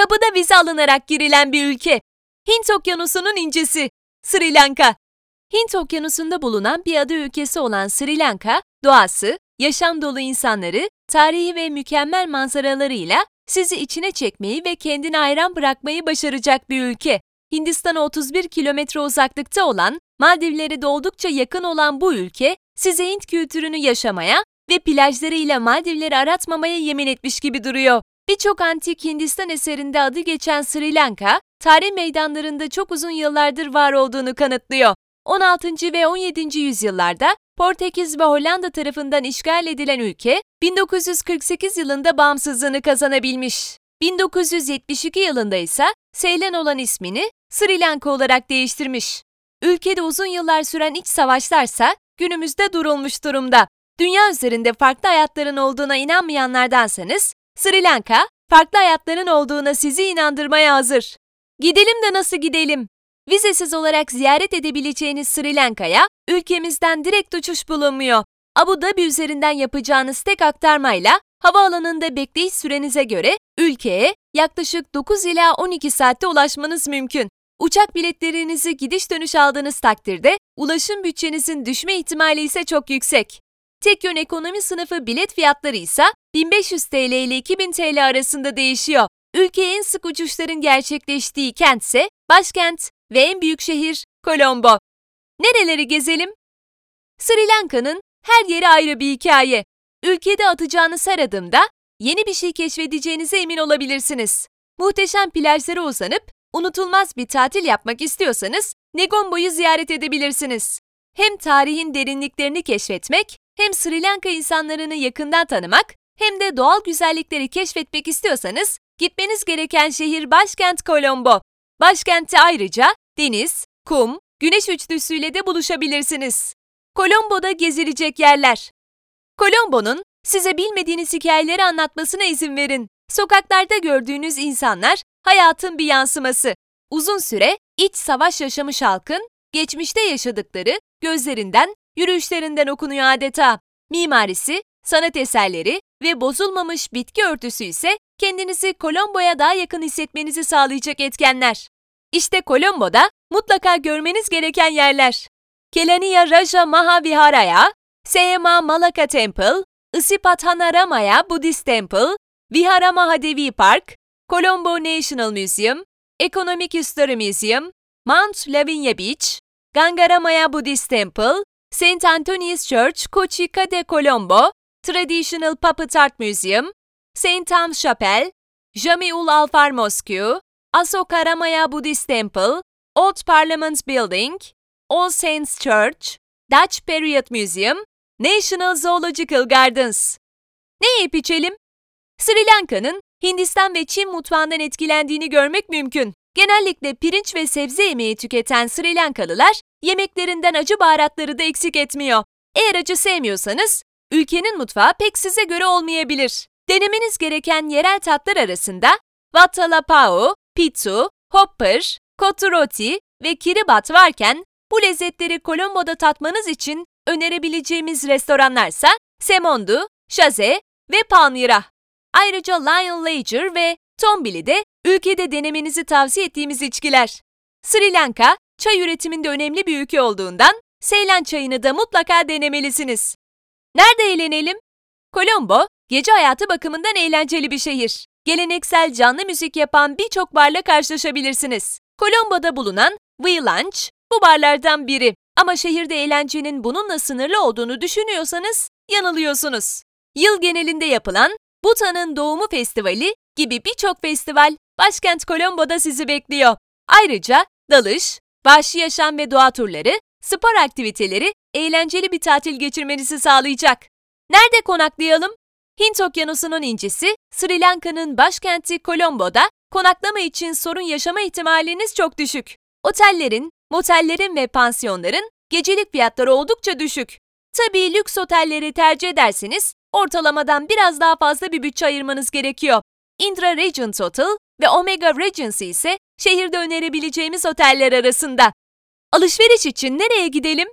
Kapıda vize alınarak girilen bir ülke. Hint Okyanusu'nun incisi. Sri Lanka. Hint Okyanusu'nda bulunan bir ada ülkesi olan Sri Lanka, doğası, yaşam dolu insanları, tarihi ve mükemmel manzaralarıyla sizi içine çekmeyi ve kendine hayran bırakmayı başaracak bir ülke. Hindistan'a 31 kilometre uzaklıkta olan, Maldivlere de oldukça yakın olan bu ülke, size Hint kültürünü yaşamaya ve plajlarıyla Maldivleri aratmamaya yemin etmiş gibi duruyor. Birçok antik Hindistan eserinde adı geçen Sri Lanka, tarih meydanlarında çok uzun yıllardır var olduğunu kanıtlıyor. 16. ve 17. yüzyıllarda Portekiz ve Hollanda tarafından işgal edilen ülke, 1948 yılında bağımsızlığını kazanabilmiş. 1972 yılında ise Seylan olan ismini Sri Lanka olarak değiştirmiş. Ülkede uzun yıllar süren iç savaşlarsa günümüzde durulmuş durumda. Dünya üzerinde farklı hayatların olduğuna inanmayanlardansanız, Sri Lanka, farklı hayatların olduğuna sizi inandırmaya hazır. Gidelim de nasıl gidelim? Vizesiz olarak ziyaret edebileceğiniz Sri Lanka'ya ülkemizden direkt uçuş bulunmuyor. Abu Dhabi üzerinden yapacağınız tek aktarmayla havaalanında bekleyiş sürenize göre ülkeye yaklaşık 9 ila 12 saatte ulaşmanız mümkün. Uçak biletlerinizi gidiş dönüş aldığınız takdirde ulaşım bütçenizin düşme ihtimali ise çok yüksek. Tek yön ekonomi sınıfı bilet fiyatları ise 1500 TL ile 2000 TL arasında değişiyor. Ülkeye en sık uçuşların gerçekleştiği kent ise başkent ve en büyük şehir Colombo. Nereleri gezelim? Sri Lanka'nın her yeri ayrı bir hikaye. Ülkede atacağınız her adımda yeni bir şey keşfedeceğinize emin olabilirsiniz. Muhteşem plajlara uzanıp unutulmaz bir tatil yapmak istiyorsanız Negombo'yu ziyaret edebilirsiniz. Hem tarihin derinliklerini keşfetmek, hem Sri Lanka insanlarını yakından tanımak, hem de doğal güzellikleri keşfetmek istiyorsanız gitmeniz gereken şehir başkent Colombo. Başkentte ayrıca deniz, kum, güneş üçlüsüyle de buluşabilirsiniz. Colombo'da gezilecek yerler. Colombo'nun size bilmediğiniz hikayeleri anlatmasına izin verin. Sokaklarda gördüğünüz insanlar hayatın bir yansıması. Uzun süre iç savaş yaşamış halkın geçmişte yaşadıkları gözlerinden, yürüyüşlerinden okunuyor adeta. Mimarisi, sanat eserleri ve bozulmamış bitki örtüsü ise kendinizi Colombo'ya daha yakın hissetmenizi sağlayacak etkenler. İşte Colombo'da mutlaka görmeniz gereken yerler. Kelaniya Raja Mahaviharaya, Seyama Malaka Temple, Isipatanaramaya Buddhist Temple, Vihara Mahadevi Park, Colombo National Museum, Economic History Museum, Mount Lavinia Beach, Gangaramaya Buddhist Temple, St. Anthony's Church, Kochika de Colombo, Traditional Puppet Art Museum, St. Tom's Chapel, Jamiul Alfar Mosque, Asokaramaya Buddhist Temple, Old Parliament Building, All Saints Church, Dutch Period Museum, National Zoological Gardens. Ne yiyip içelim? Sri Lanka'nın Hindistan ve Çin mutfağından etkilendiğini görmek mümkün. Genellikle pirinç ve sebze yemeği tüketen Sri Lankalılar yemeklerinden acı baharatları da eksik etmiyor. Eğer acı sevmiyorsanız ülkenin mutfağı pek size göre olmayabilir. Denemeniz gereken yerel tatlar arasında Vattalapao, Pitsu, Hopper, Koturoti ve Kiribat varken bu lezzetleri Colombo'da tatmanız için önerebileceğimiz restoranlarsa Semondu, Chaze ve Palmyra. Ayrıca Lion Lager ve Tombili de ülkede denemenizi tavsiye ettiğimiz içkiler. Sri Lanka, çay üretiminde önemli bir ülke olduğundan Seylan çayını da mutlaka denemelisiniz. Nerede eğlenelim? Colombo, gece hayatı bakımından eğlenceli bir şehir. Geleneksel canlı müzik yapan birçok barla karşılaşabilirsiniz. Colombo'da bulunan We Lunch bu barlardan biri. Ama şehirde eğlencenin bununla sınırlı olduğunu düşünüyorsanız yanılıyorsunuz. Yıl genelinde yapılan Buta'nın Doğumu Festivali gibi birçok festival başkent Colombo'da sizi bekliyor. Ayrıca dalış, vahşi yaşam ve doğa turları, spor aktiviteleri eğlenceli bir tatil geçirmenizi sağlayacak. Nerede konaklayalım? Hint Okyanusu'nun incisi Sri Lanka'nın başkenti Colombo'da konaklama için sorun yaşama ihtimaliniz çok düşük. Otellerin, motellerin ve pansiyonların gecelik fiyatları oldukça düşük. Tabii lüks otelleri tercih ederseniz ortalamadan biraz daha fazla bir bütçe ayırmanız gerekiyor. Indra Regent Hotel ve Omega Regency ise şehirde önerebileceğimiz oteller arasında. Alışveriş için nereye gidelim?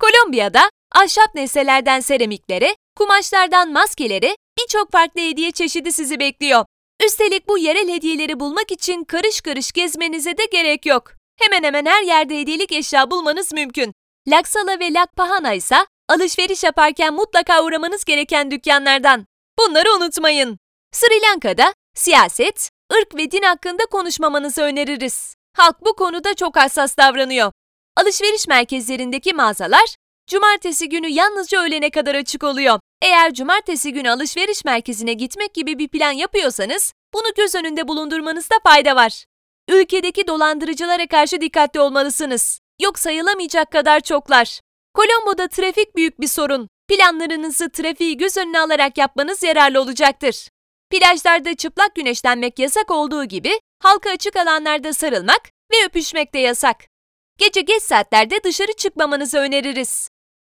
Kolombiya'da ahşap nesnelerden seramiklere, kumaşlardan maskelere birçok farklı hediye çeşidi sizi bekliyor. Üstelik bu yerel hediyeleri bulmak için karış karış gezmenize de gerek yok. Hemen hemen her yerde hediyelik eşya bulmanız mümkün. Laksala ve Lakpahana ise alışveriş yaparken mutlaka uğramanız gereken dükkanlardan. Bunları unutmayın. Sri Lanka'da siyaset, ırk ve din hakkında konuşmamanızı öneririz. Halk bu konuda çok hassas davranıyor. Alışveriş merkezlerindeki mağazalar cumartesi günü yalnızca öğlene kadar açık oluyor. Eğer cumartesi günü alışveriş merkezine gitmek gibi bir plan yapıyorsanız bunu göz önünde bulundurmanızda fayda var. Ülkedeki dolandırıcılara karşı dikkatli olmalısınız. Yok sayılamayacak kadar çoklar. Colombo'da trafik büyük bir sorun. Planlarınızı trafiği göz önüne alarak yapmanız yararlı olacaktır. Plajlarda çıplak güneşlenmek yasak olduğu gibi halka açık alanlarda sarılmak ve öpüşmek de yasak. Gece geç saatlerde dışarı çıkmamanızı öneririz.